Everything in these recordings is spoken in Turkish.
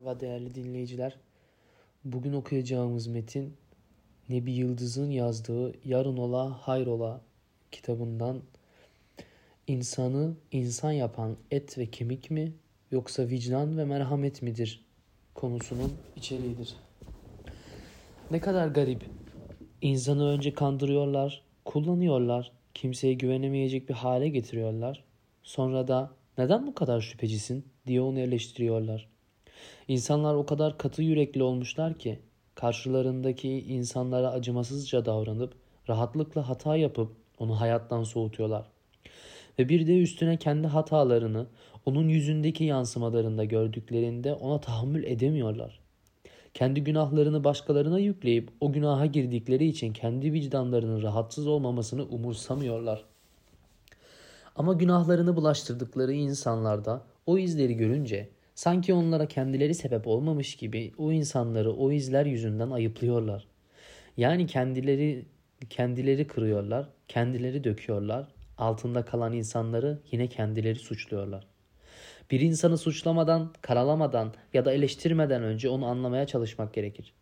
Merhaba değerli dinleyiciler. Bugün okuyacağımız metin Nebi Yıldız'ın yazdığı Yarın Ola Hayrola kitabından insanı insan yapan et ve kemik mi yoksa vicdan ve merhamet midir konusunun içeriğidir. Ne kadar garip. İnsanı önce kandırıyorlar, kullanıyorlar, kimseye güvenemeyecek bir hale getiriyorlar. Sonra da neden bu kadar şüphecisin diye onu eleştiriyorlar. İnsanlar o kadar katı yürekli olmuşlar ki karşılarındaki insanlara acımasızca davranıp rahatlıkla hata yapıp onu hayattan soğutuyorlar. Ve bir de üstüne kendi hatalarını onun yüzündeki yansımalarında gördüklerinde ona tahammül edemiyorlar. Kendi günahlarını başkalarına yükleyip o günaha girdikleri için kendi vicdanlarının rahatsız olmamasını umursamıyorlar. Ama günahlarını bulaştırdıkları insanlarda o izleri görünce Sanki onlara kendileri sebep olmamış gibi o insanları o izler yüzünden ayıplıyorlar. Yani kendileri kendileri kırıyorlar, kendileri döküyorlar. Altında kalan insanları yine kendileri suçluyorlar. Bir insanı suçlamadan, karalamadan ya da eleştirmeden önce onu anlamaya çalışmak gerekir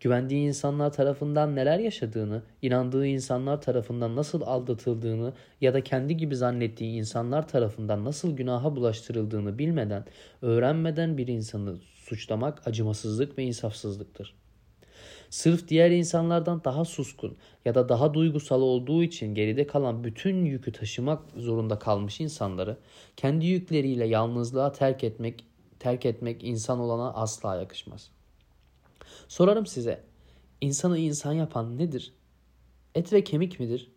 güvendiği insanlar tarafından neler yaşadığını, inandığı insanlar tarafından nasıl aldatıldığını ya da kendi gibi zannettiği insanlar tarafından nasıl günaha bulaştırıldığını bilmeden, öğrenmeden bir insanı suçlamak acımasızlık ve insafsızlıktır. Sırf diğer insanlardan daha suskun ya da daha duygusal olduğu için geride kalan bütün yükü taşımak zorunda kalmış insanları kendi yükleriyle yalnızlığa terk etmek terk etmek insan olana asla yakışmaz.'' Sorarım size. İnsanı insan yapan nedir? Et ve kemik midir?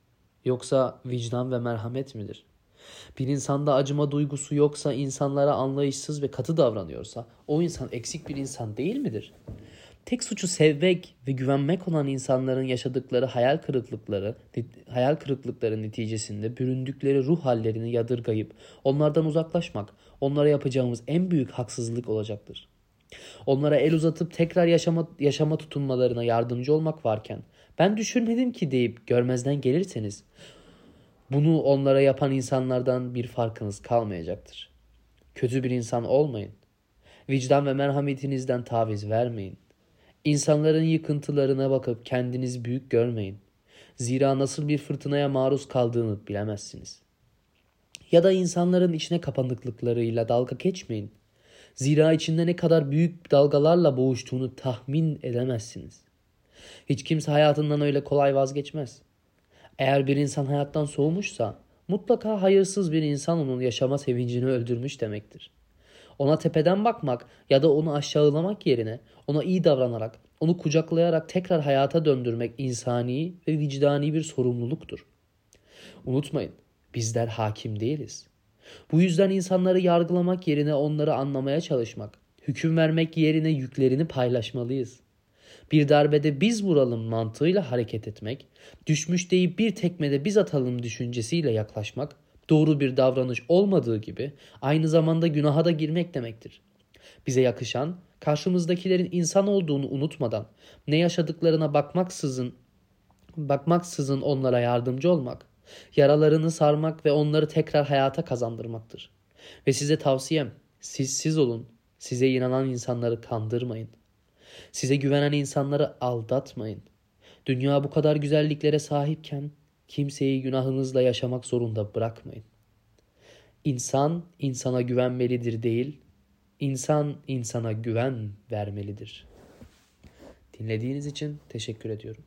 Yoksa vicdan ve merhamet midir? Bir insanda acıma duygusu yoksa insanlara anlayışsız ve katı davranıyorsa o insan eksik bir insan değil midir? Tek suçu sevmek ve güvenmek olan insanların yaşadıkları hayal kırıklıkları, hayal kırıklıkları neticesinde büründükleri ruh hallerini yadırgayıp onlardan uzaklaşmak onlara yapacağımız en büyük haksızlık olacaktır. Onlara el uzatıp tekrar yaşama, yaşama tutunmalarına yardımcı olmak varken ben düşünmedim ki deyip görmezden gelirseniz bunu onlara yapan insanlardan bir farkınız kalmayacaktır. Kötü bir insan olmayın. Vicdan ve merhametinizden taviz vermeyin. İnsanların yıkıntılarına bakıp kendiniz büyük görmeyin. Zira nasıl bir fırtınaya maruz kaldığını bilemezsiniz. Ya da insanların içine kapanıklıklarıyla dalga geçmeyin. Zira içinde ne kadar büyük dalgalarla boğuştuğunu tahmin edemezsiniz. Hiç kimse hayatından öyle kolay vazgeçmez. Eğer bir insan hayattan soğumuşsa mutlaka hayırsız bir insan onun yaşama sevincini öldürmüş demektir. Ona tepeden bakmak ya da onu aşağılamak yerine ona iyi davranarak, onu kucaklayarak tekrar hayata döndürmek insani ve vicdani bir sorumluluktur. Unutmayın, bizler hakim değiliz. Bu yüzden insanları yargılamak yerine onları anlamaya çalışmak, hüküm vermek yerine yüklerini paylaşmalıyız. Bir darbede biz vuralım mantığıyla hareket etmek, düşmüş deyip bir tekmede biz atalım düşüncesiyle yaklaşmak, doğru bir davranış olmadığı gibi aynı zamanda günaha da girmek demektir. Bize yakışan, karşımızdakilerin insan olduğunu unutmadan, ne yaşadıklarına bakmaksızın, bakmaksızın onlara yardımcı olmak, Yaralarını sarmak ve onları tekrar hayata kazandırmaktır. Ve size tavsiyem siz siz olun. Size inanan insanları kandırmayın. Size güvenen insanları aldatmayın. Dünya bu kadar güzelliklere sahipken kimseyi günahınızla yaşamak zorunda bırakmayın. İnsan insana güvenmelidir değil, insan insana güven vermelidir. Dinlediğiniz için teşekkür ediyorum.